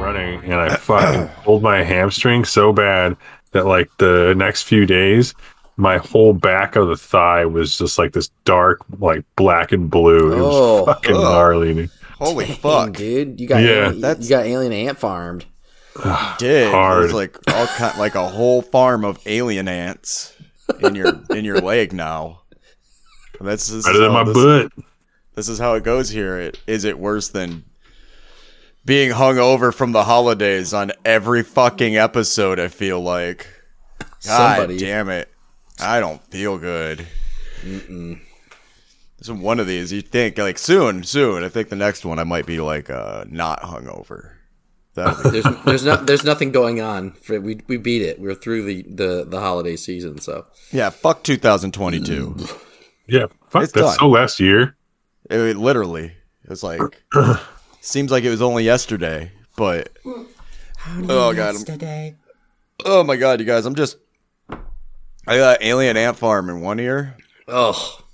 running and I fucking pulled my hamstring so bad that like the next few days, my whole back of the thigh was just like this dark, like black and blue. It was Oh, fucking ugh. gnarly. dude. Holy Dang, fuck, dude, you got Yeah. alien, That's- you got alien ant farmed. did Hard. It's like all kind, like a whole farm of alien ants in your in your leg now. That's this is Better than my this, butt. this is how it goes here. It, is it worse than being hung over from the holidays on every fucking episode? I feel like. God Somebody. damn it! I don't feel good. So one of these, you think like soon, soon. I think the next one I might be like uh, not hungover. That'll be There's there's no there's nothing going on. For, we we beat it. We're through the the the holiday season. So Yeah, fuck 2022. Yeah, fuck It's that's done. so last year. it, it literally, it's like seems like it was only yesterday, but oh god, I'm, oh my god, you guys, I'm just I got Alien Ant Farm in one ear. oh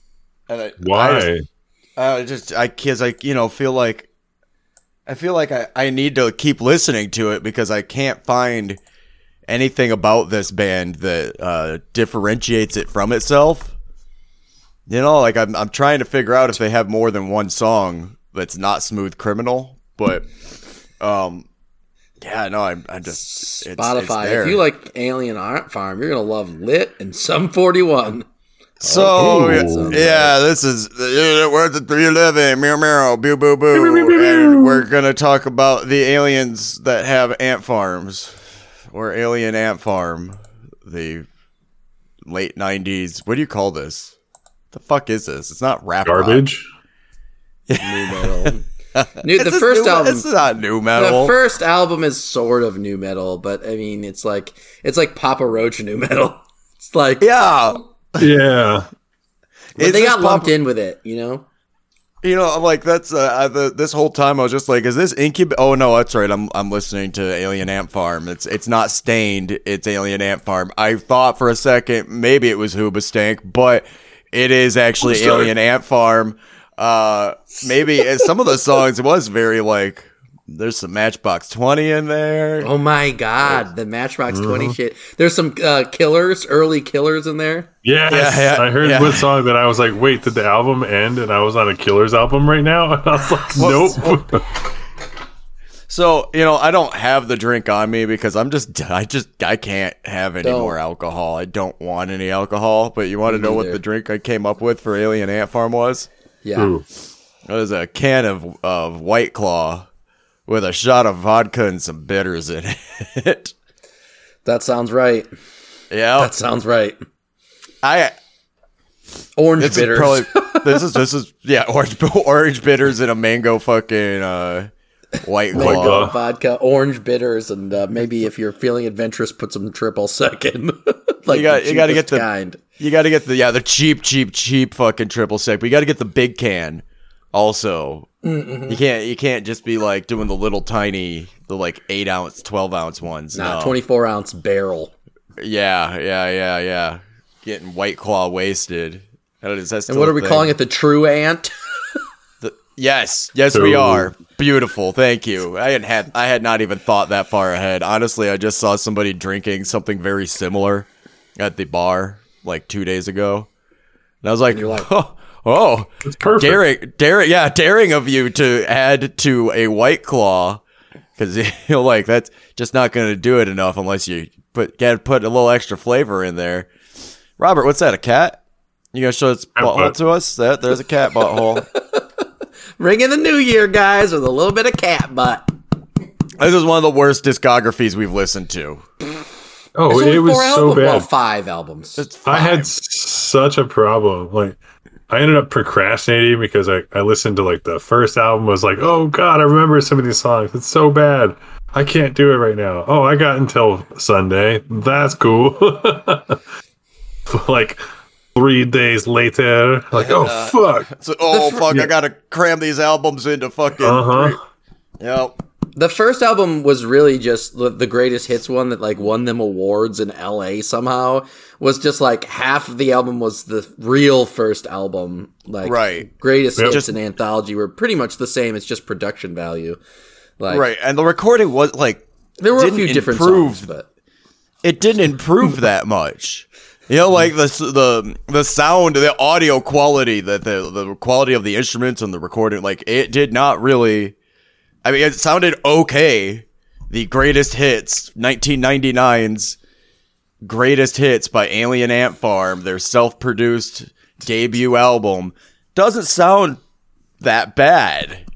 And I, Why? I just, I just I kids I you know feel like I feel like I, I need to keep listening to it because I can't find anything about this band that uh, differentiates it from itself. You know, like I'm I'm trying to figure out if they have more than one song that's not Smooth Criminal, but um yeah, no, I'm I just it's, Spotify. It's there. if you like Alien Ant Farm, you're gonna love Lit and Sum 41. So Oh, yeah, this is yeah, we're at the three eleven meow meow boo boo boo, and we're gonna talk about the aliens that have ant farms, or Alien Ant Farm, the late nineties. What do you call this? The fuck is this? It's not rap rock. Garbage. Nu metal. New, the first new, album. It's not nu metal. The first album is sort of nu metal, but I mean, it's like it's like Papa Roach nu metal. It's like yeah, Yeah. but they got lumped Papa- in with it, you know. You know, I'm like that's uh, I, the, this whole time I was just like, is this incub? Oh no, that's right. I'm I'm listening to Alien Ant Farm. It's it's not Staind. It's Alien Ant Farm. I thought for a second maybe it was Hoobastank, but it is actually Alien Ant Farm. Uh, maybe some of the songs was very like. There's some Matchbox Twenty in there. Oh my god, the Matchbox Twenty shit. There's some uh, killers, early killers in there. Yes. Yeah, yeah, I heard yeah. one song that I was like, wait, did the album end and I was on a Killer's album right now? And I was like, nope. So you know, I don't have the drink on me because I'm just, I just, I can't have any Don't. more alcohol. I don't want any alcohol. But you want to know what the drink I came up with for Alien Ant Farm was? Yeah. Ooh. It was a can of of White Claw with a shot of vodka and some bitters in it. That sounds right. yeah, That sounds right. I. Orange This bitters. is probably this is this is yeah orange orange bitters and a mango fucking uh, White Claw. White Claw. vodka, orange bitters, and uh, maybe if you're feeling adventurous, put some triple second. like You got- you gotta get cheapest the- kind. You got to get the yeah the cheap cheap cheap fucking triple sec. But you got to get the big can also. Mm-hmm. You can't you can't just be like doing the little tiny the like eight ounce twelve ounce ones. Nah, no. 24 ounce barrel. Yeah yeah yeah yeah. Getting white claw wasted. That is, that's And what are we calling it? The true ant? Yes, yes, we are. Beautiful, thank you. I had had I had not even thought that far ahead. Honestly, I just saw somebody drinking something very similar at the bar like two days ago, and I was like, you're like- oh, oh It's perfect. daring, daring, yeah, daring of you to add to a white claw because you're like that's just not going to do it enough unless you put got to put a little extra flavor in there. Robert, what's that? A cat? You gonna show its butthole to us? That there's a cat butthole. Ring in the new year, guys, with a little bit of cat butt. This is one of the worst discographies we've listened to. Oh, There's it was four so albums- Well, bad. five albums. It's I had such a problem. Like, I ended up procrastinating because I, I listened to like the first album was like, oh god, I remember some of these songs. It's so bad. I can't do it right now. Oh, I got until Sunday. That's cool. like three days later, like, oh fuck. So, oh fuck! Yeah. I gotta cram these albums into fucking. Uh huh. Yep. The first album was really just the, the greatest hits one that like won them awards in LA somehow. Was just like half of the album was the real first album. Like Right. greatest Yep. hits Just- and anthology were pretty much the same. It's just production value. Like right, and the recording was like there were a few different improve songs, but it didn't improve that much. You know, like the the the sound, the audio quality, the, the the quality of the instruments and the recording, like it did not really. I mean, it sounded okay. The greatest hits, 1999's greatest hits by Alien Ant Farm, their self-produced debut album, doesn't sound that bad.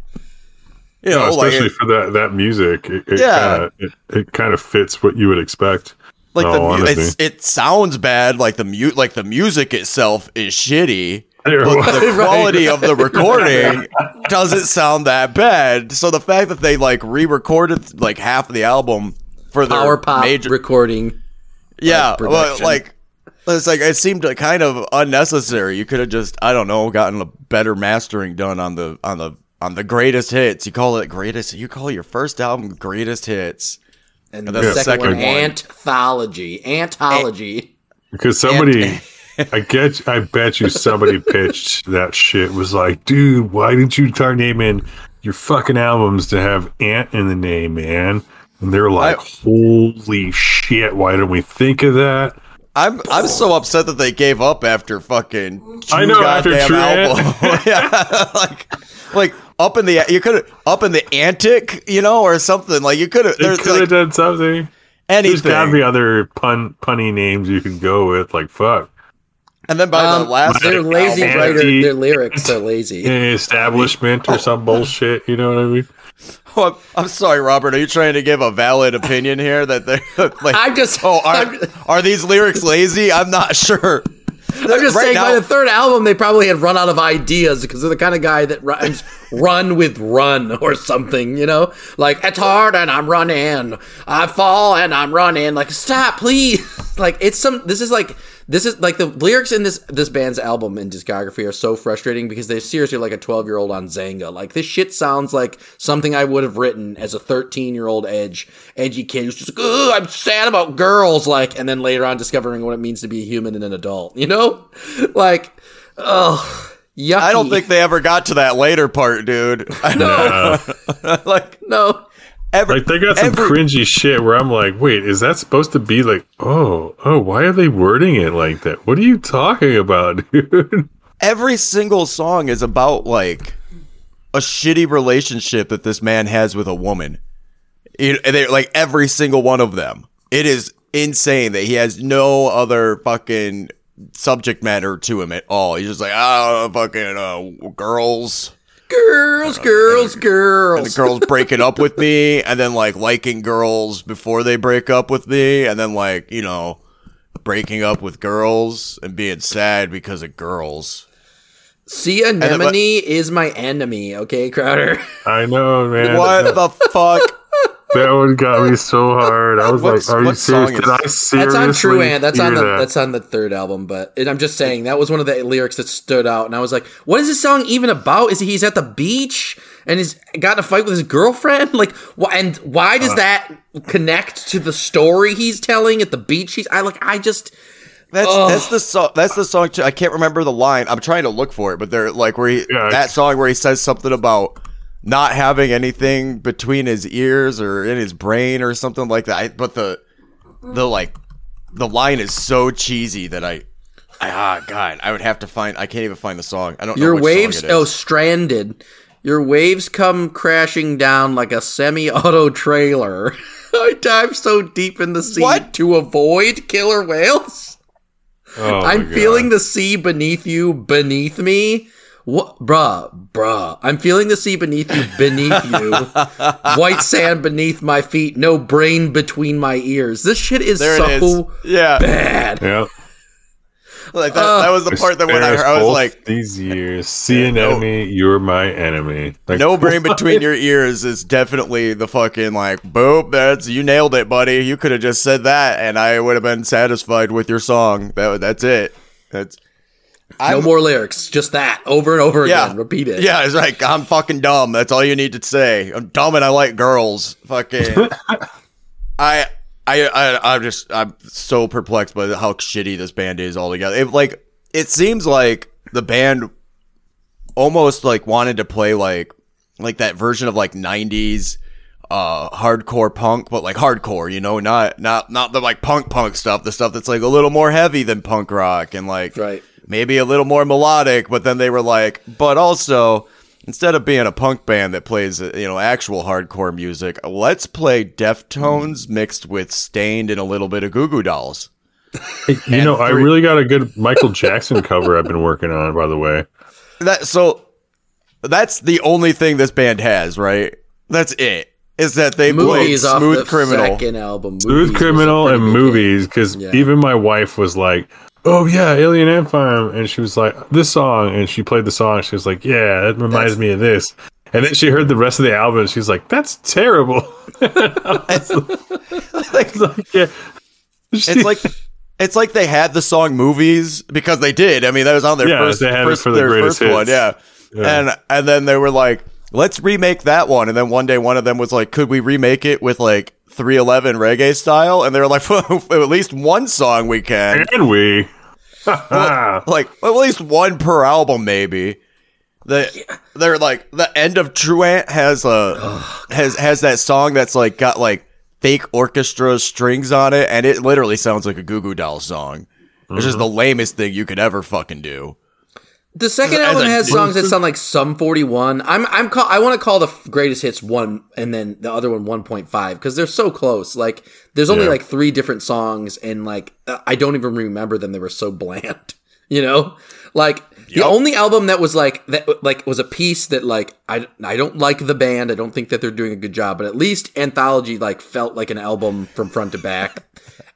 You know, No, like especially for that that music, it, it Yeah. kind of it, it kind of fits what you would expect. like the mu- it's, it sounds bad like the mute like the music itself is shitty There but was- the quality of the recording doesn't sound that bad. So the fact that they like re-recorded like half of the album for the power pop major recording. yeah like, well, like it's like it seemed kind of unnecessary. You could have just i don't know gotten a better mastering done on the on the on the greatest hits. You call it greatest you call your first album greatest hits. And, And the, then second, the second one, one. anthology, anthology. because somebody, I get, I bet you somebody pitched that shit was like, dude, why didn't you start naming your fucking albums to have Ant in the name, man? And they're like, holy shit, why didn't we think of that? I'm I'm so upset that they gave up after fucking two I know, after goddamn True album. yeah, like like up in the you could have up in the antic, you know, or something. Like you could have They could have like done something. Anything. There's got to be other pun punny names you can go with, like fuck. And then by Um, the last they're lazy album. writer, their lyrics are lazy. establishment or some bullshit. You know what I mean? Oh, I'm, I'm sorry, Robert. Are you trying to give a valid opinion here that they're like? I'm just, oh, are, I'm, are these lyrics lazy? I'm not sure. I'm just Right saying. now- by the third album, they probably had run out of ideas because they're the kind of guy that rhymes "run with run" or something. You know, like it's hard and I'm running, I fall and I'm running. Like stop, please. like it's some. This is like this is like the lyrics in this this band's album and discography are so frustrating because they're seriously like a 12 year old on Xanga. Like this shit sounds like something I would have written as a 13 year old edge edgy kid who's just like, "Ugh, I'm sad about girls. Like, and then later on discovering what it means to be a human and an adult. You know, like, oh. Yucky. I don't think they ever got to that later part, dude. I Uh, like no. Every like they got some every- cringy shit where I'm like, wait, is that supposed to be like, oh, oh, why are they wording it like that? What are you talking about, dude? every single song is about like a shitty relationship that this man has with a woman. It, they like every single one of them. It is insane that he has no other fucking subject matter to him at all. He's just like, oh, fucking uh, girls. Girls, girls, girls. And the girls breaking up with me, and then like liking girls before they break up with me, and then like you know breaking up with girls and being sad because of girls. See, anemone is my enemy. Okay, Crowder. I know, man. What the fuck? That one got me so hard. I was What's- like, are you serious? Did is- I That's on Truant. That's on the that? that's on the third album. But and I'm just saying that was one of the lyrics that stood out, and I was like, "What is this song even about? Is he, he's at the beach and he's got in a fight with his girlfriend? Like, wh- and why Uh. does that connect to the story he's telling at the beach? He's I like I just That's that's the song. That's the song. Too. I can't remember the line. I'm trying to look for it, but they're like where he Yeah, that song where he says something about not having anything between his ears or in his brain or something like that. I, but the the like the line is so cheesy that I. I ah God, I would have to find. I can't even find the song. I don't know your which waves Song it oh stranded. Your waves come crashing down like a semi-auto trailer. I dive so deep in the sea What? to avoid killer whales. Oh I'm feeling the sea beneath you, beneath me. What, bruh, bruh. I'm feeling the sea beneath you, beneath you. White sand beneath my feet, no brain between my ears. This shit is there so it is. Yeah, bad. Yeah. like that, that was the part that when I, Spare us I was like, these years, see an no. enemy, you're my enemy. Like, no brain between your ears is definitely the fucking like boop that's you nailed it buddy you could have just said that and i would have been satisfied with your song that that's it that's no I'm- more lyrics, just that over and over Yeah. again. Repeat it. Yeah, it's like I'm fucking dumb. That's all you need to say. I'm dumb and I like girls. Fucking. I. I, I I'm just I'm so perplexed by how shitty this band is altogether. It like it seems like the band almost like wanted to play like like that version of like 90s uh hardcore punk but like hardcore you know not not not the like punk punk stuff the stuff that's like a little more heavy than punk rock and like Right. Maybe a little more melodic but then they were like but also instead of being a punk band that plays uh, you know actual hardcore music let's play deftones mixed with Staind and a little bit of goo goo dolls You know, I really got a good Michael Jackson cover I've been working on, by the way. that so that's the only thing this band has right that's it is that they played Movies off smooth the criminal second album. Smooth Movies was Criminal and movies, because Yeah. even my wife was like, "Oh yeah, Alien Ant Farm," and she was like, "This song," and she played the song. She was like, "Yeah, that reminds That's- me of this." And then she heard the rest of the album, and she's like, "That's terrible." like, like, yeah, it's like it's like they had the song movies because they did i mean that was on their Yeah, first, they had it first, for the their greatest first one yeah. Yeah. and and then they were like let's remake that one and then one day one of them was like could we remake it with like 311 reggae style and they were like at least one song we can and we. Ah, like at least one per album maybe the they're like the end of Truant has a has has that song that's like got like fake orchestra strings on it and it literally sounds like a Goo Goo Doll song. It's just the lamest thing you could ever fucking do. The second album has songs that sound like Sum 41. I'm I'm call, I want to call the greatest hits 1 and then the other one 1.5 because they're so close. Like there's only Yeah. like three different songs and like uh, I don't even remember them. They were so bland. You know? Like the only album that was like that like was a piece that like I I don't like the band. I don't think that they're doing a good job, but at least Anthology like felt like an album from front to back.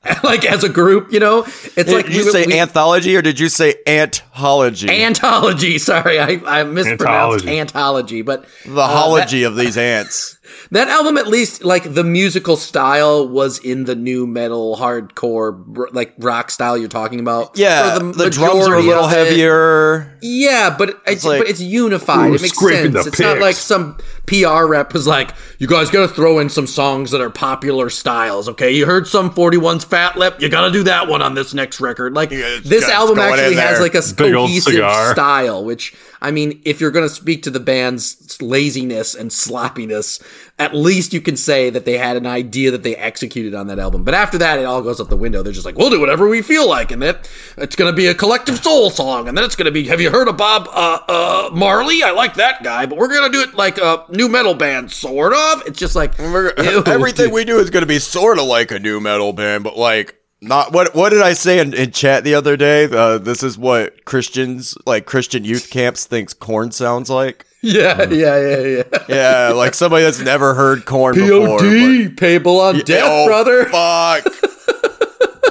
like as a group, you know? It's like did you we- say we- anthology or did you say antology? Antology. Sorry, I, I mispronounced Antology. antology, but the uh, hology of these ants. That, that album, at least, like the musical style, was in the nu metal, hardcore, like rock style you're talking about. Yeah, For the, drums are a little heavier. Yeah, but it's like- but it's unified. Ooh, it makes sense. It's not like some PR rep was like, "You guys got to throw in some songs that are popular styles." Okay, you heard Sum 41's Fat Lip, you got to do that one on this next record. Like Yeah, this album actually has like a Big cohesive style, which I mean, if you're going to speak to the band's laziness and sloppiness, at least you can say that they had an idea that they executed on that album. But after that, it all goes out the window. They're just like, we'll do whatever we feel like, and it it's going to be a collective soul song, and then it's going to be. Have you heard of Bob uh, uh, Marley? I like that guy, but we're going to do it like a nu metal band, sort of. It's just like everything we do is going to be sort of like a nu metal band, but like not. What What did I say in, in chat the other day? Uh, this is what Christians, like Christian youth camps, thinks Korn sounds like. Yeah, yeah, yeah, yeah. Yeah, like somebody that's never heard Korn before. POD, payable on but- death, Oh, brother. Fuck.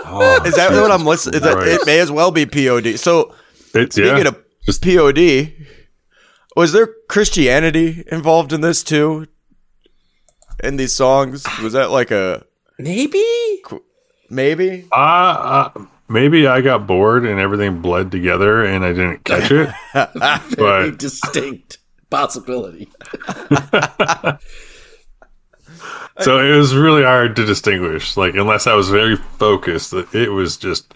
oh, Is that what I'm listening? That, it may as well be POD. So It's, speaking yeah. of POD, was there Christianity involved in this too? In these songs, was that like a Maybe. Maybe? Uh, uh, maybe I got bored and everything bled together and I didn't catch it. Very but distinct possibility. so it was really hard to distinguish. Like unless I was very focused, it was just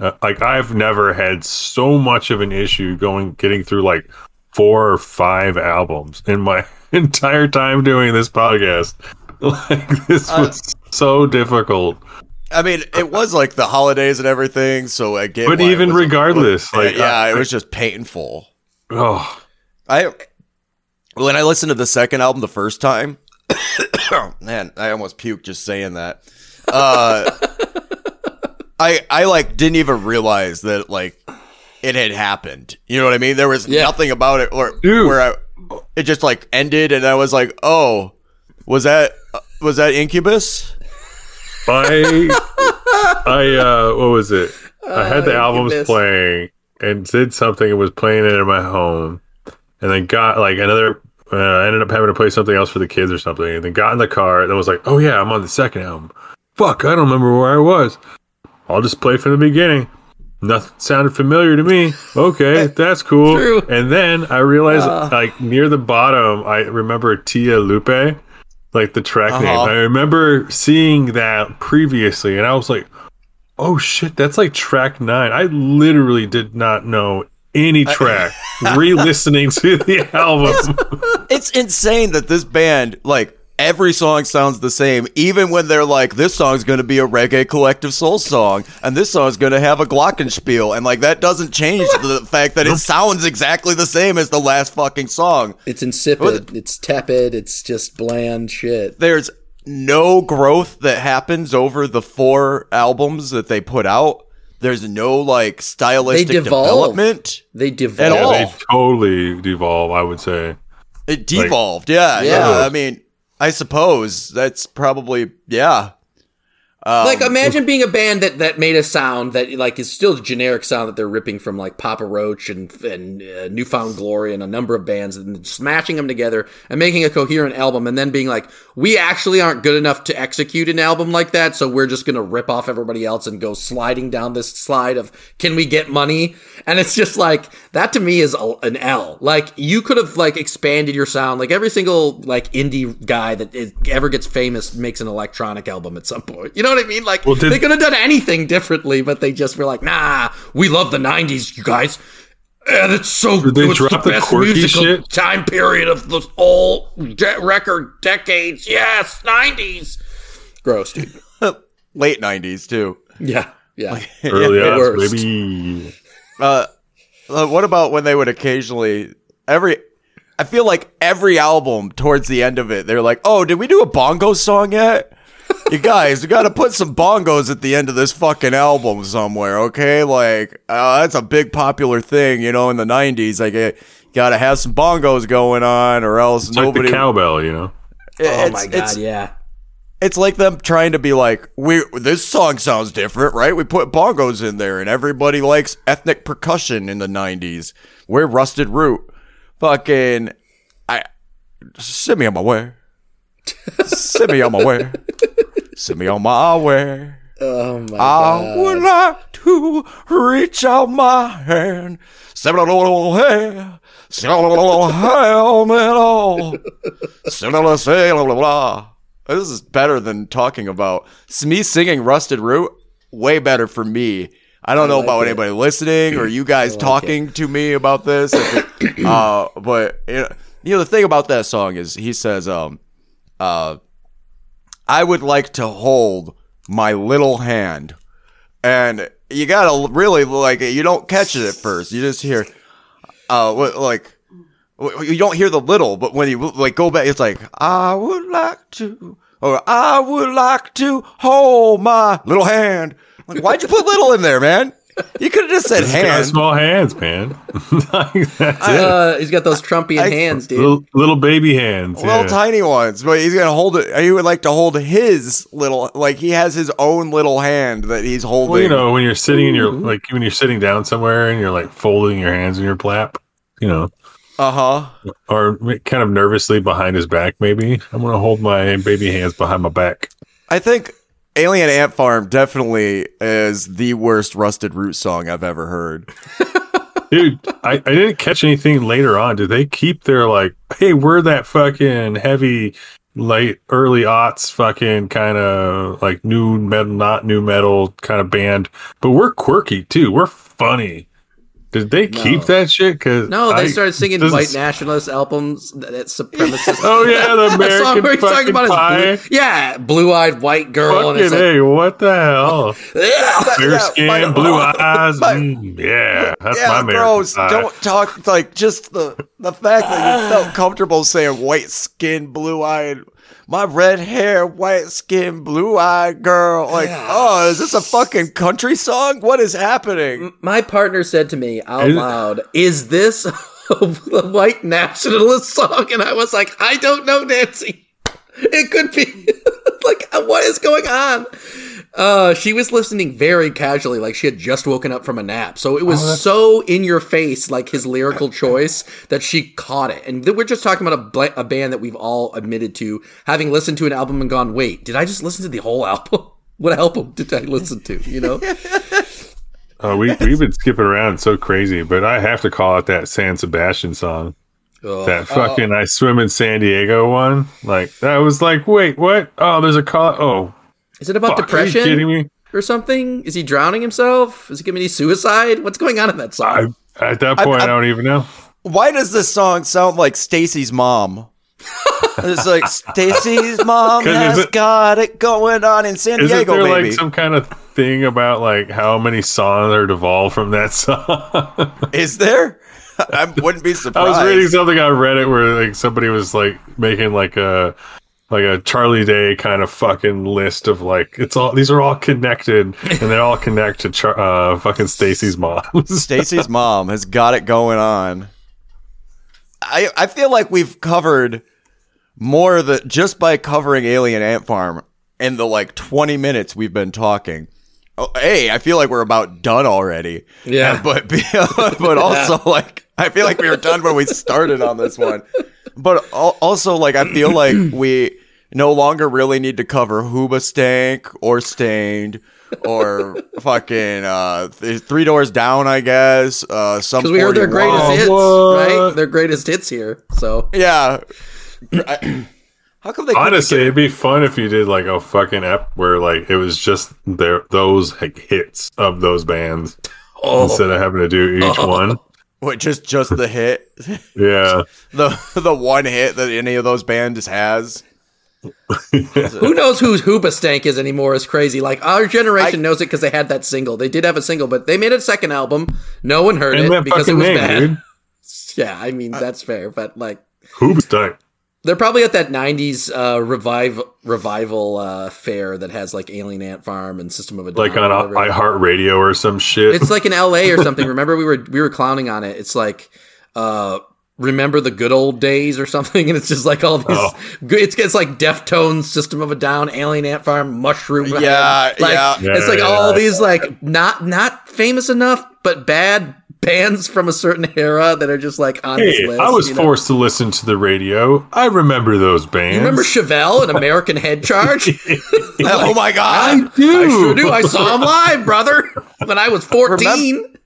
uh, like I've never had so much of an issue going getting through like four or five albums in my entire time doing this podcast. Like this Uh, was so difficult. I mean, it was like the holidays and everything, so I get. But even was- regardless, like yeah, I- it was just painful. Oh, I when I listened to the second album the first time, man, I almost puked just saying that. Uh, I I like didn't even realize that like it had happened. You know what I mean? There was Yeah. nothing about it, or Dude. where I it just like ended, and I was like, oh, was that was that Incubus? I, I, uh, what was it? I had the Uh, albums playing and did something and was playing it in my home, and then got like another. Uh, I ended up having to play something else for the kids or something, and then got in the car and was like, "Oh yeah, I'm on the second album." Fuck, I don't remember where I was. I'll just play from the beginning. nothing sounded familiar to me. Okay, that's cool. True. And then I realized, Uh. like near the bottom, I remember Tia Lupe, like the track name. Uh-huh. I remember seeing that previously, and I was like, "Oh shit, that's like track nine. I literally did not know any track. Re-listening to the album, It's insane that this band, like, every song sounds the same, even when they're like, this song's going to be a reggae collective soul song, and this song's going to have a glockenspiel, and like that doesn't change the fact that it sounds exactly the same as the last fucking song. It's insipid. It's tepid. It's just bland shit. There's no growth that happens over the four albums that they put out. There's no like stylistic devolve. development. They At devolve. all. yeah, they totally devolve. I would say. It devolved. yeah, Yeah. yeah. I mean, I suppose that's probably yeah. Um, like imagine being a band that that made a sound that like is still a generic sound that they're ripping from like Papa Roach and and uh, New Found Glory and a number of bands and smashing them together and making a coherent album and then being like we actually aren't good enough to execute an album like that so we're just going to rip off everybody else and go sliding down this slide of can we get money and it's just like that to me is a, an L like you could have like expanded your sound like every single like indie guy that is, ever gets famous makes an electronic album at some point you know what I mean like Well, did- they could have done anything differently, but they just were like, "Nah, we love the '90s, you guys. And it's so good. they it was drop the best quirky musical shit? time period of the whole de- record decades. Yes, '90s. Gross, dude. late '90s too. Yeah, yeah. Early the odds, worst. baby. Uh, uh, what about when they would occasionally every? I feel like every album towards the end of it, they're like, "Oh, did we do a bongo song yet?" you guys, we got to put some bongos at the end of this fucking album somewhere, okay? Like, uh, that's a big popular thing, you know, in the '90s. Like, uh, got to have some bongos going on, or else It's like nobody. the cowbell, you know. Oh my god, it's, yeah. It's like them trying to be like, we this song sounds different, right? We put bongos in there, and everybody likes ethnic percussion in the '90s. We're Rusted Root, fucking, I send me on my way, send me on my way, send me on my way. Oh my God. I god. would like to reach out my hand, send me a little hair, send me a little helmet on. Say blah, say blah, blah, blah. This is better than talking about me singing Rusted Root. Way better for me. I don't know like about it. anybody listening or you guys talking to me about this. it- uh, but you know, you know, the thing about that song is he says, um, uh, I would like to hold my little hand. And you gotta really like you don't catch it at first. You just hear, uh, like, you don't hear the little, but when you like go back, it's like I would like to, or I would like to hold my little hand. Like, why'd you put little in there, man? You could have just said He's hand. small hands, man. Like, That's it. Uh, he's got those Trumpian I- hands, dude. Little, little baby hands. Little yeah. tiny ones, but he's gonna hold it. He would like to hold his little, like he has his own little hand that he's holding. Well, you know, when you're sitting in your like when you're sitting down somewhere and you're like folding your hands in your lap, you know, uh huh. or kind of nervously behind his back. Maybe I'm gonna hold my baby hands behind my back. I think Alien Ant Farm definitely is the worst Rusted Root song I've ever heard. Dude, I, I didn't catch anything later on. Did they keep their like, hey, we're that fucking heavy, late, early aughts, fucking kind of like nu metal, not nu metal kind of band, but we're quirky too. We're funny. Did they keep that shit? Because no, they started singing this white is- nationalist albums that that supremacist. Oh yeah, the That song American where he's talking about pie. his blue, yeah, blue-eyed white girl, and Fucking it's like, hey, what the hell? yeah. Fair Yeah, skin, my- blue eyes. my- mm, yeah, that's my American gross. pie. Don't talk like just the the fact that you felt comfortable saying white skin, blue eyed, my red hair, white skin, blue eyed girl. Like, oh, is this a fucking country song? What is happening? My partner said to me out Is- loud, "Is this a white nationalist song?" And I was like, "I don't know, Nancy. It could be. like, what is going on?" Uh, she was listening very casually, like she had just woken up from a nap. So it was so in your face, like his lyrical choice, that she caught it. And th- we're just talking about a, bla- a band that we've all admitted to having listened to an album and gone, "Wait, did I just listen to the whole album? what album did I listen to?" You know. Uh, we we've been skipping around so crazy, but I have to call out that San Sebastian song. Ugh. That fucking I swim in San Diego one. Like that was like, wait, what? Oh, there's a call. Oh, Is it about fuck, Are you kidding depression me? or something? Is he drowning himself? Is he committing suicide? What's going on in that song? I, at that point, I, don't even know. Why does this song sound like Stacy's mom? it's like Stacy's mom has it- got it going on in San Isn't Diego, there baby. like some kind of thing about like how many songs are devolved from that song? Is there? I wouldn't be surprised. I was reading something on Reddit where like somebody was like making like a like a Charlie Day kind of fucking list of like it's all these are all connected and they all connect to Char- uh fucking Stacy's mom. Stacy's mom has got it going on. I I feel like we've covered more that just by covering Alien Ant Farm in the like 20 minutes we've been talking. Oh, hey, I feel like we're about done already. Yeah. but but also like I feel like we were done when we started on this one. But also like I feel like we no longer really need to cover Hoobastank or Staind or fucking uh th- Three Doors Down, I guess. Uh some Because we heard their 41. greatest hits, what? right? Their greatest hits here. So Yeah. I- how come they Honestly, get- it'd be fun if you did like a fucking ep where like it was just their those like, hits of those bands Oh. instead of having to do each one. what just just the hit Yeah. the the one hit that any of those bands has who knows who Hoobastank is anymore is crazy. Like our generation knows it because they had that single. They did have a single, but they made a second album. No one heard it because it was name, bad. dude. Yeah, I mean that's fair, but like Who's done? they're probably at that '90s uh, revive revival uh, fair that has like Alien Ant Farm and System of a Down. Like on iHeartRadio or some shit. It's like in LA or something. Remember we were we were clowning on it. It's like uh remember the good old days or something and it's just like all these Oh. good it's it's like Deftones, System of a Down, Alien Ant Farm, Mushroom Yeah, like yeah. it's like Yeah, all yeah. these like not not famous enough but bad bands from a certain era that are just like on this Hey, list. I was you know? forced to listen to the radio. I remember those bands. You remember Chevelle and American Head Charge? oh my god i do. I sure do. I saw him live, brother, when I was 14. remember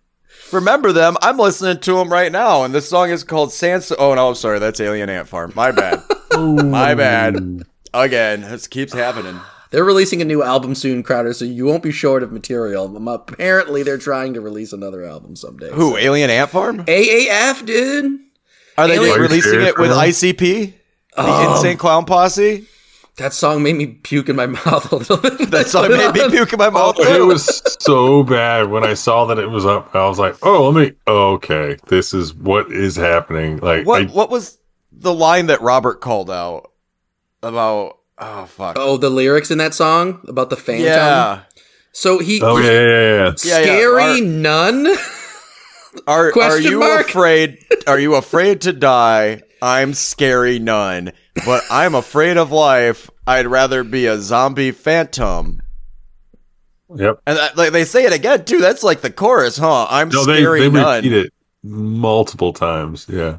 them. I'm listening to them right now and this song is called sans oh no i'm sorry. That's alien ant farm. My bad. My bad. Again this keeps happening. They're releasing a new album soon, Crowder, so you won't be short of material. Um, Apparently, they're trying to release another album someday. who alien ant farm? AAF, dude. are they Alien- releasing it with Are you icp the Oh. insane clown posse That song made me puke in my mouth a little bit. that song made me puke in my oh, mouth It was so bad when I saw that it was up. I was like, "Oh, let me. Okay, this is what is happening." Like, what I, what was the line that robert called out about oh fuck Oh, the lyrics in that song about the phantom. yeah So he. oh yeah, yeah, yeah, yeah. Yeah, yeah. Scary Our- nun. Are are you mark? afraid? Are you afraid to die? I'm scary none, but I'm afraid of life. I'd rather be a zombie phantom. Yep. And that, like they say it again too. That's like the chorus, huh? I'm No, they scary they none. repeat it multiple times. Yeah.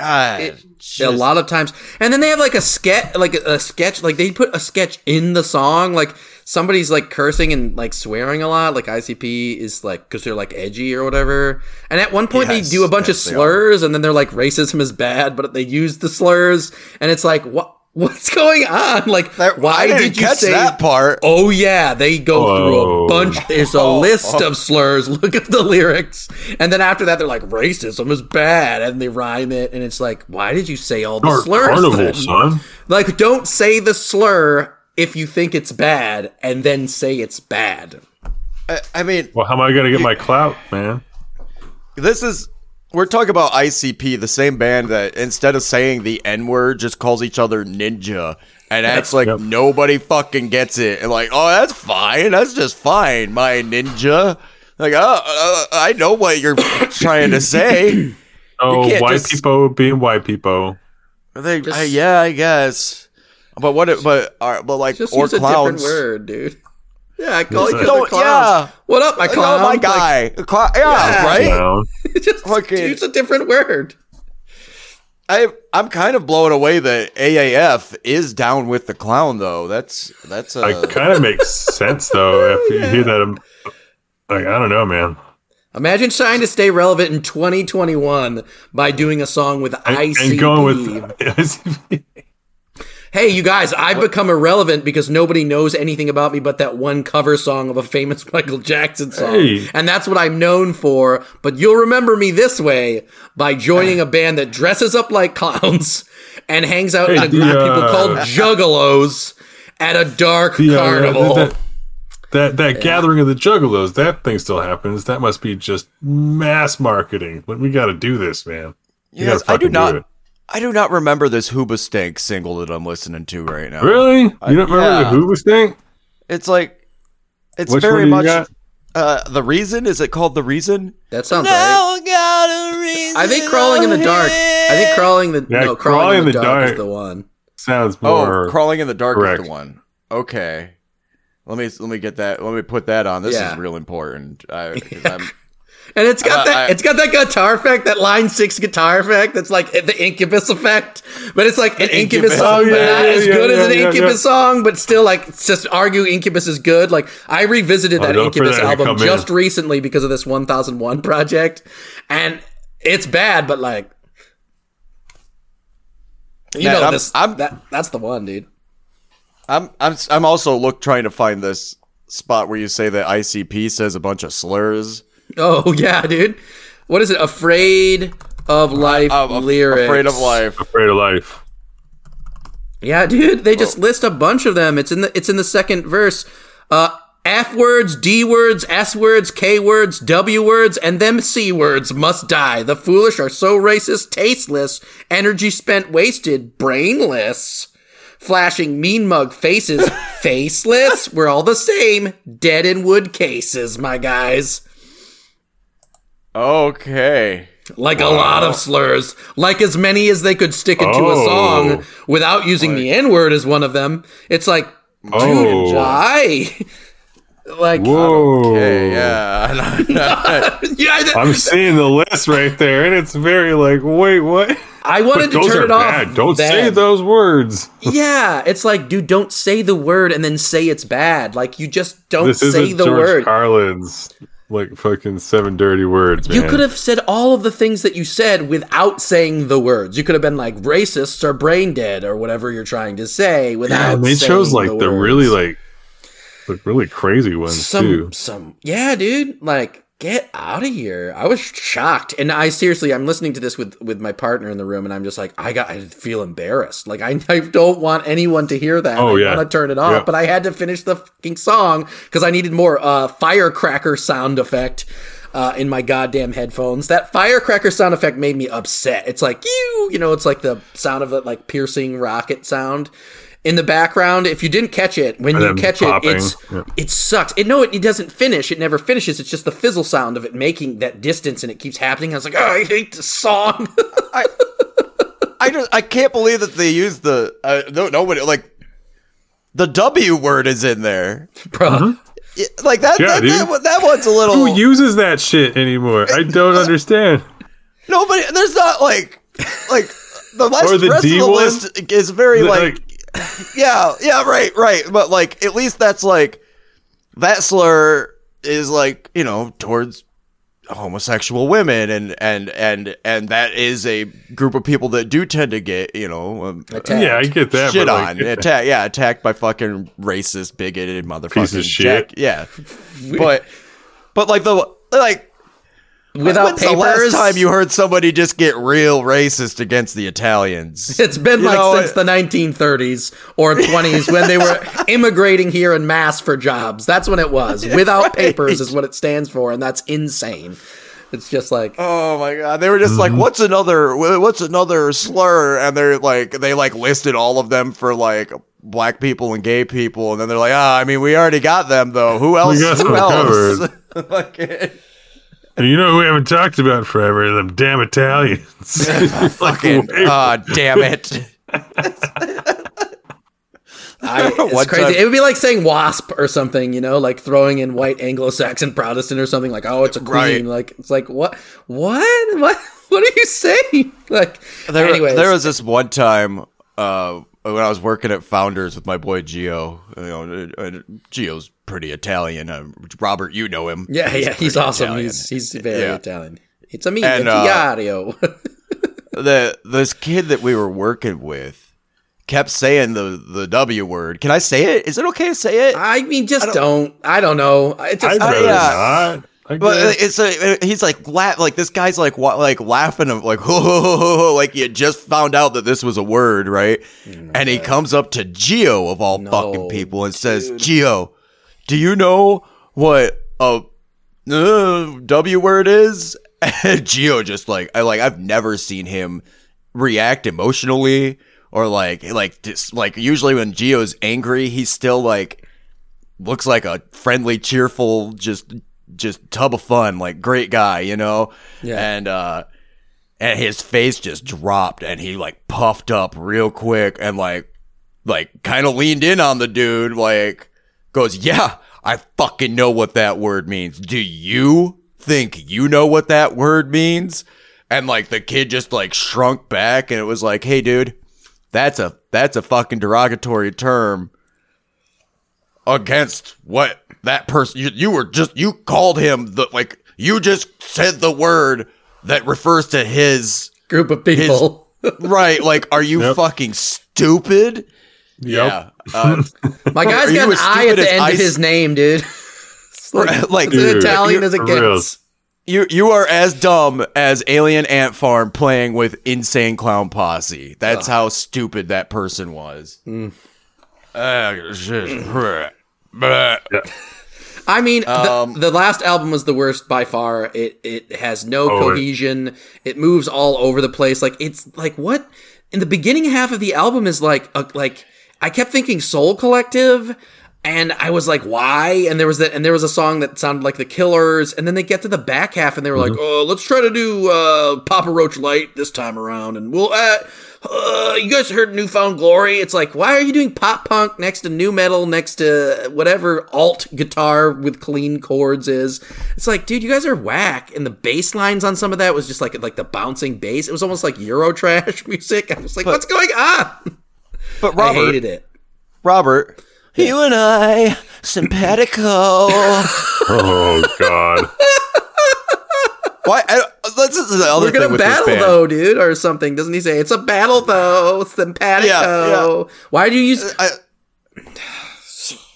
Ah, It- just- a lot of times and then they have like a sketch like a, a sketch like they put a sketch in the song like somebody's like cursing and like swearing a lot like icp is like because they're like edgy or whatever and at one point Yes, they do a bunch yes, of slurs and then they're like racism is bad but they use the slurs and it's like what what's going on like That- why didn't did you catch say that part? Oh yeah, they go through a Oh. bunch. There's a oh. list of slurs. Look at the lyrics, and then after that, they're like, "Racism is bad," and they rhyme it, and it's like, why did you say all the Car- slurs? Carnival, then? son. Like, don't say the slur if you think it's bad, and then say it's bad. I, I mean, Well, how am I gonna get my clout, man? this is we're talking about ICP, the same band that instead of saying the N word, just calls each other ninja. And acts like Yep. nobody fucking gets it. And like, oh, that's fine. That's just fine, my ninja. Like, oh, uh, I know what you're trying to say. Oh, white just- people being white people. They, Just- uh, yeah, I guess. But what? It, but uh, but like Just or use a different word, dude. Yeah, I call each Don't- other clowns. yeah. What up, my Oh, clown? my Like, guy. Cla- yeah, Yeah. right. Clown. just Fucking- use a different word. I I'm kind of blown away that AAF is down with the clown though. That's that's a It kind of makes sense though if you hear that. um, Like I don't know, man. Imagine trying to stay relevant in 2021 by doing a song with And, ICP. and going with hey, you guys, I've become irrelevant because nobody knows anything about me but that one cover song of a famous Michael Jackson song. Hey. And that's what I'm known for. But you'll remember me this way by joining a band that dresses up like clowns and hangs out in Hey, a group the, of people uh, called juggalos at a dark Yeah, carnival. That, that, that gathering of the juggalos, that thing still happens. That must be just mass marketing. But we got to do this, man. We Yes, gotta I do fucking not. It. I do not remember this Hoobastank single that I'm listening to right now. Really? You don't remember yeah. the Hoover thing? It's like it's Which very much uh the reason is it called the reason? that sounds right. I got a reason. I think crawling in the dark. I think crawling the Yeah, no crawling, in the, dark, dark. is the one. Sounds more Oh, crawling in the dark is the one. Okay. Let me let me get that. Let me put that on. This Yeah. is real important. I, 'cause I'm, And it's got Uh, that I- it's got that guitar effect, that line six guitar effect that's like the incubus effect. But it's like an incubus, Incubus. song, Oh, but yeah, not yeah, as yeah, good as an incubus song, but still like just argue incubus is good. Like I revisited Oh, that don't incubus that album come in. just recently because of this 1001 project. And it's bad, but like you Man, know I'm- this I'm- that that's the one, dude. I'm I'm I'm also look trying to find this spot where you say that ICP says a bunch of slurs. Oh yeah, dude. What is it? Afraid of life I'm af- lyrics. afraid of life. Afraid of life. Yeah, dude, they just list a bunch of them. It's in the it's in the second verse. Uh F words, D words, S words, K words, W words, and them C words must die. The foolish are so racist, tasteless, energy spent wasted, brainless. Flashing mean mug faces, faceless. We're all the same, dead in wood cases, my guys. Okay. Like a lot of slurs, like as many as they could stick into a Oh. song without using the N word as one of them. It's like, dude, Oh. why? like, Whoa. Okay. Yeah. yeah, I'm seeing the list right there, and it's very like, wait, what? I wanted to turn it off. bad. Don't then. say those words. Yeah, it's like, dude, don't say the word and then say it's bad. Like, you just don't This say the George word. Carlin's like fucking seven dirty words. You could have said all of the things that you said without saying the words. You could have been like, racists or brain dead or whatever you're trying to say without. Yeah, and they saying chose like the, words. really like, like really crazy ones some too. some yeah dude like get out of here i was shocked and i seriously i'm listening to this with with my partner in the room and i'm just like i got i feel embarrassed like i, I don't want anyone to hear that Oh, i yeah. want to turn it off Yeah. but i had to finish the fucking song because i needed more uh firecracker sound effect uh, in my goddamn headphones. That firecracker sound effect made me upset. It's like you, you know, it's like the sound of it, like piercing rocket sound in the background. If you didn't catch it, when And you catch popping. it, it's Yeah. it sucks. It no, it, it doesn't finish. It never finishes. It's just the fizzle sound of it making that distance, and it keeps happening. I was like, oh, I hate this song. I I just I can't believe that they used the uh, no nobody like the W word is in there. Bro, Yeah, Like that Yeah, that, that, that one's a little Who uses that shit anymore? I don't understand. nobody. There's not like like the rest, Or the rest D of the one? list is very The- like, yeah yeah right right but like at least that's like that slur is like you know towards homosexual women and and and and that is a group of people that do tend to get you know um, Attacked. yeah, I get that. shit but, like, on attack yeah attacked by fucking racist bigoted motherfucking Piece of shit. jack- yeah but but like the like without when's papers, the last time you heard somebody just get real racist against the Italians It's been You like know, since the 1930s or 20s when they were immigrating here in mass for jobs. That's when it was. Without papers is what it stands for, and that's insane. It's just like Oh my god! They were just like, "What's another? What's another slur?" And they're like, they like listed all of them for like black people and gay people, and then they're like, "Ah, I mean, we already got them though. Who else? Who them else?" Fucking- And you know who we haven't talked about forever? Them damn Italians. Fucking, ah, damn it! I, it's crazy. time- It would be like saying wasp or something, you know, like throwing in white Anglo-Saxon Protestant or something. Like, oh, it's a queen. Right. Like, it's like what? What? What? What are you saying? Like, There, anyways, there was this one time uh, when I was working at Founders with my boy Gio. You know, uh, Gio's pretty Italian. Uh, Robert, you know him. Yeah, yeah, he's awesome. Italian. He's he's very Yeah. Italian. It's a me, And, a uh, the this kid that we were working with kept saying the the W word. Can I say it? Is it okay to say it? I mean, just don't. I don't know. It just, I'd Uh, rather yeah. not. I But uh, it's a he's like la- like this guy's like wa- like laughing of like like you just found out that this was a word right, and he comes up to Gio of all No, fucking people and says, "Gio, do you know what a uh, W word is?" And Gio just like I like I've never seen him react emotionally or like like dis- like usually when Gio's angry he's still like looks like a friendly cheerful just just tub of fun like great guy you know? Yeah. and uh and his face just dropped and he like puffed up real quick and like like kind of leaned in on the dude like goes yeah i fucking know what that word means. Do you think you know what that word means? And like the kid just like shrunk back and it was like hey dude that's a that's a fucking derogatory term against what that person you, you were just you called him the like you just said the word that refers to his group of people. right like are you Yep. fucking stupid Yep. yeah uh, My guy's got an as I at the end I of his name, dude. It's like, like, it's as dude, Italian as it gets. you you are as dumb as alien ant farm playing with insane clown posse that's how stupid that person was Uh, shit. Bleh. I mean, Um, the, the last album was the worst by far. It it has no Oh, it- cohesion. It moves all over the place. Like it's like what in the beginning half of the album is like a, like I kept thinking Soul Collective. And I was like, why? And there was that, and there was a song that sounded like the Killers. And then they get to the back half, and they were like, "Oh, let's try to do uh, Papa Roach Light this time around." And we'll, uh, uh, you guys heard New Found Glory? It's like, why are you doing pop punk next to nu metal, next to whatever alt guitar with clean chords is? It's like, dude, you guys are whack. And the bass lines on some of that was just like like the bouncing bass. It was almost like Eurotrash music. I was like, what's going on? but I robert hated it. robert you and i simpatico oh God. Why? I, this is the other We're gonna with battle band. though, dude, or something. Doesn't he say it's a battle though? Simpatico. Yeah, Why do you use? I,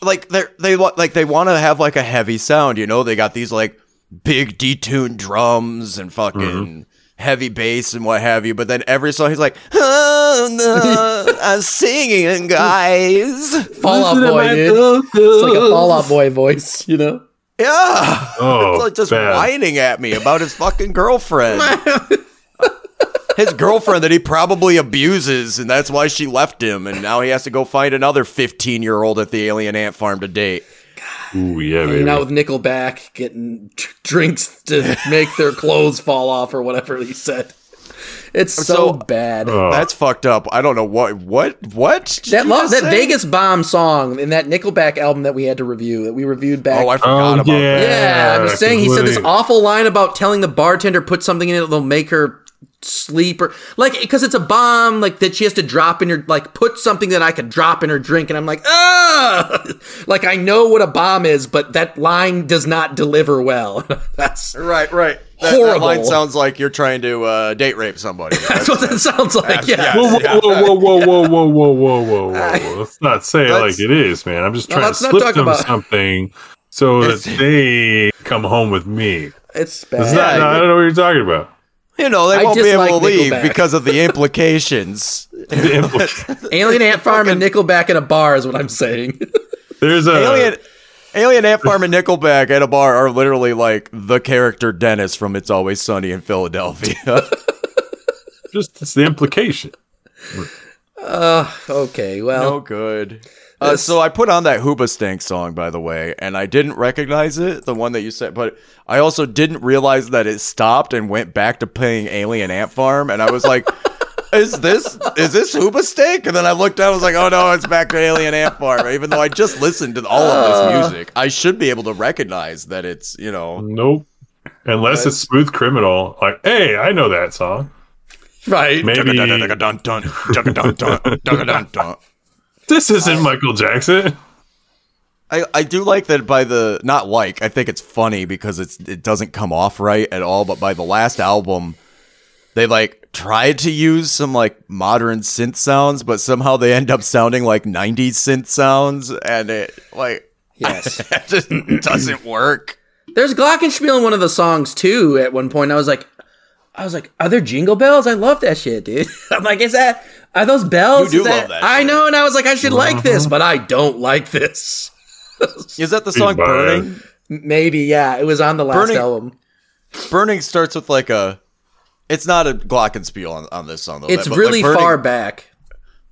like they they wa- like they want to have like a heavy sound, you know? They got these like big detuned drums and fucking Mm-hmm. heavy bass and what have you. But then every song he's like, oh, no, I'm singing, guys. Fall Out Boy, dude. It's like a Fall Out Boy voice, you know. Yeah. Oh, It's like just bad. whining at me about his fucking girlfriend. his girlfriend that he probably abuses, and that's why she left him, and now he has to go find another 15 year old at the alien ant farm to date. Ooh, yeah, Hanging baby. out with Nickelback, getting d- drinks to make their clothes fall off or whatever he said. It's so, So- bad. Oh, That's fucked up. I don't know what what what did that you lo- that say? Vegas Bomb song in that Nickelback album that we had to review that we reviewed back. Oh, I forgot Oh, about yeah. that. yeah, I'm just saying he said this awful line about telling the bartender put something in it that'll make her sleep or like because it's a bomb like that she has to drop in her like put something that I could drop in her drink and I'm like ah like I know what a bomb is but that line does not deliver well that's Right, right. That, that Horrible. line sounds like you're trying to uh, date rape somebody. that's what that sounds like yeah, Whoa, whoa, whoa, whoa, whoa, whoa, whoa, whoa, whoa, whoa, whoa. Let's not say it like it is, man. I'm just No, trying to slip them about- something so that they come home with me. it's It's bad not, no, I don't know what you're talking about. You know, they I won't be able to leave Nickelback. because of the implications. The impl- Alien Ant Farm and Nickelback in a bar is what I'm saying There's a Alien Alien Ant Farm and Nickelback at a bar are literally like the character Dennis from It's Always Sunny in Philadelphia. just it's the implication. Uh, okay well no good. Uh, so I put on that Hoobastank song, by the way, and I didn't recognize it, the one that you said, but I also didn't realize that it stopped and went back to playing Alien Ant Farm, and I was like, "Is this is this Hoobastank?" And then I looked down, I was like, "Oh no, it's back to Alien Ant Farm." Even though I just listened to all of this music, I should be able to recognize that it's you know Nope. Unless it's Smooth Criminal. Like, hey, I know that song. Right. Maybe. This isn't Michael Jackson. I, I do like that by the not like I think it's funny because it's it doesn't come off right at all. But by the last album, they like tried to use some like modern synth sounds, but somehow they end up sounding like '90s synth sounds, and it like Yes. it just doesn't work. There's Glockenspiel in one of the songs too. At one point, I was like, I was like, are there jingle bells? I love that shit, dude. I'm like, is that are those bells? You do that, love that. I shit. know, and I was like, I should like this, uh-huh. but I don't like this. Is that the song "Burning"? Maybe, yeah. It was on the last Burning, album. "Burning" starts with like a. It's not a glockenspiel on, on this song though. It's really like Burning, far back.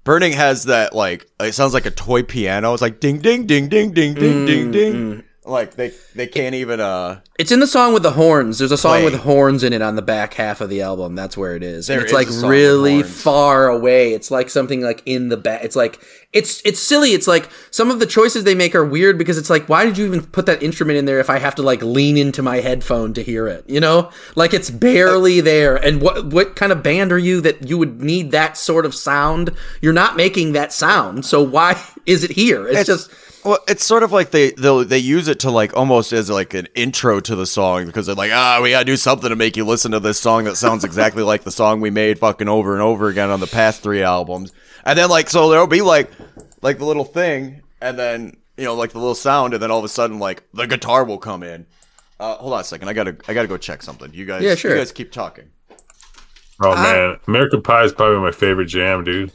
Burning has that like it sounds like a toy piano. It's like ding ding ding ding ding ding mm, ding ding. Mm. mm. Like they they can't even uh It's in the song with the horns. There's a song Play. with horns in it on the back half of the album. That's where it is. There And it's is like a song with really far away. It's like something like in the back. It's like it's it's silly. It's like some of the choices they make are weird because it's like why did you even put that instrument in there if I have to like lean into my headphone to hear it? You know, like it's barely there. And what what kind of band are you that you would need that sort of sound? You're not making that sound, so why is it here? It's, just well, it's sort of like they they they use it to like almost as like an intro to the song because they're like ah we gotta do something to make you listen to this song that sounds exactly like the song we made fucking over and over again on the past three albums and then like so there'll be like like the little thing and then you know like the little sound and then all of a sudden like the guitar will come in. Uh, hold on a second. I gotta I gotta go check something. You guys Yeah, sure. You guys keep talking. Oh man, American Pie is probably my favorite jam, dude.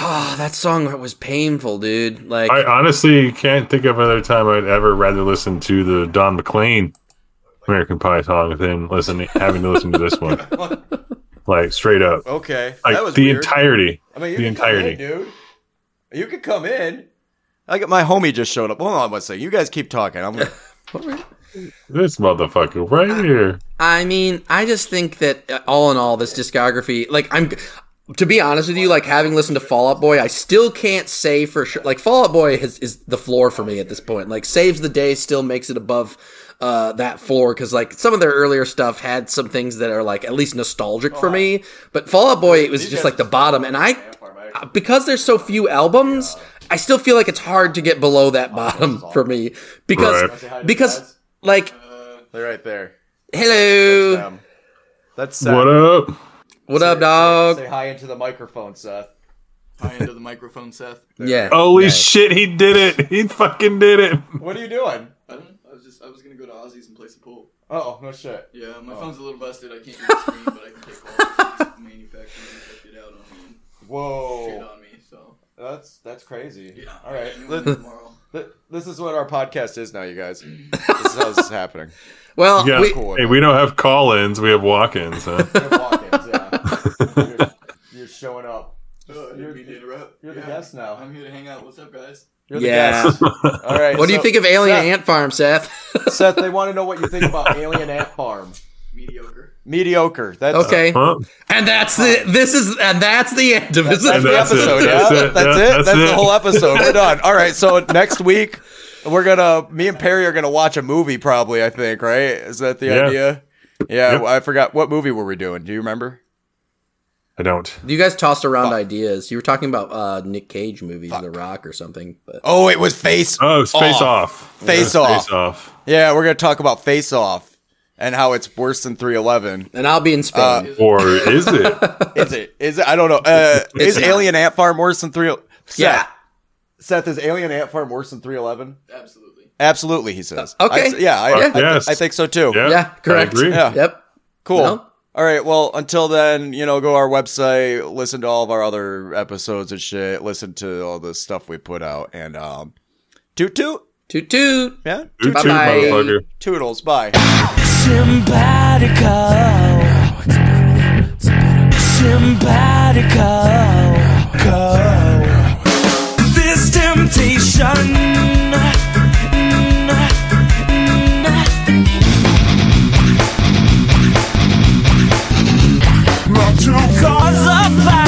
Oh, that song was painful, dude. Like I honestly can't think of another time I'd ever rather listen to the Don McLean American Pie song than listening having to listen to this one. Like straight up, Okay, like that was the weird. entirety, I mean, you the can come in, entirety. dude. You could come in. I got my homie just showed up. Hold on one second. You guys keep talking. I'm gonna. This motherfucker right here. I mean, I just think that uh, all in all, this discography, like I'm, to be honest with you, like having listened to Fall Out Boy, I still can't say for sure. Like Fall Out Boy is, is the floor for me at this point. Like Saves the Day still makes it above uh, that floor because like some of their earlier stuff had some things that are like at least nostalgic for me. But Fall Out Boy, it was just like the bottom, and I because there's so few albums, I still feel like it's hard to get below that bottom for me because Right. because like They're right there. hello. That's Seth. What up? What up, dog? Say hi into the microphone, Seth. Hi into the microphone, Seth. Yeah. Holy yeah. shit, he did it! He fucking did it! What are you doing? I don't know. I was just I was gonna go to Ozzy's and play some pool. Oh no shit. Yeah, my oh. phone's a little busted. I can't do the screen, but I can take all the manufacturing and it out on me and shit on me. So That's that's crazy. yeah. All right. Let- tomorrow. This is what our podcast is now, you guys. This is how this is happening. Well, Yeah, we, hey, we don't have call-ins, we have walk-ins. Huh? You're walk-ins, yeah. You're, you're showing up. Oh, I You're didn't the- interrupt. you're the Yeah. guest now. I'm here to hang out. What's up, guys? You're the Yeah. guest. All right. what do you think of Alien Seth, Ant Farm, Seth? Seth, they want to know what you think about Alien Ant Farm. Mediocre. Mediocre. That's okay, Huh? and that's the this is and that's the end of That's this. And the that's it. episode. That's yeah, it. that's Yeah, it. that's That's, the whole episode. We're done. All right. So next week, we're gonna. Me and Perry are gonna watch a movie. Probably. I think. Right? Is that the Yeah. idea? Yeah. Yep. I forgot what movie were we doing. Do you remember? I don't. You guys tossed around ideas. You were talking about uh, Nick Cage movies, The Rock or something. But Oh, it was Face. Oh, it's Face Off. Face Yeah, Off. Face Off. Yeah, we're gonna talk about Face Off and how it's worse than 311. and I'll be in Spain. Or is it? Is it? Is it? I don't know. Uh, is not. Alien Ant Farm worse than 3? Seth, yeah. Seth, is Alien Ant Farm worse than 311? Absolutely. Absolutely, he says. Uh, okay. I, yeah, I, Yeah. I, Yes. I think so too. Yeah, Yeah, correct. I agree. Yeah. Yep. Cool. No? All right. Well, until then, you know, go to our website, listen to all of our other episodes and shit, listen to all the stuff we put out, and um, toot toot. Toot toot. Yeah. You too, Bye-bye. motherfucker. Toodles. Bye. Simpatico. Simpatico. Go. This temptation. to cause a fight.